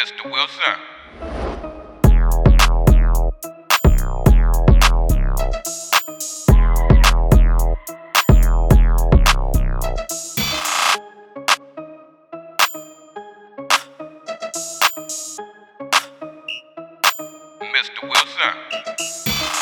Mr. Wilson. Mr. Wilson.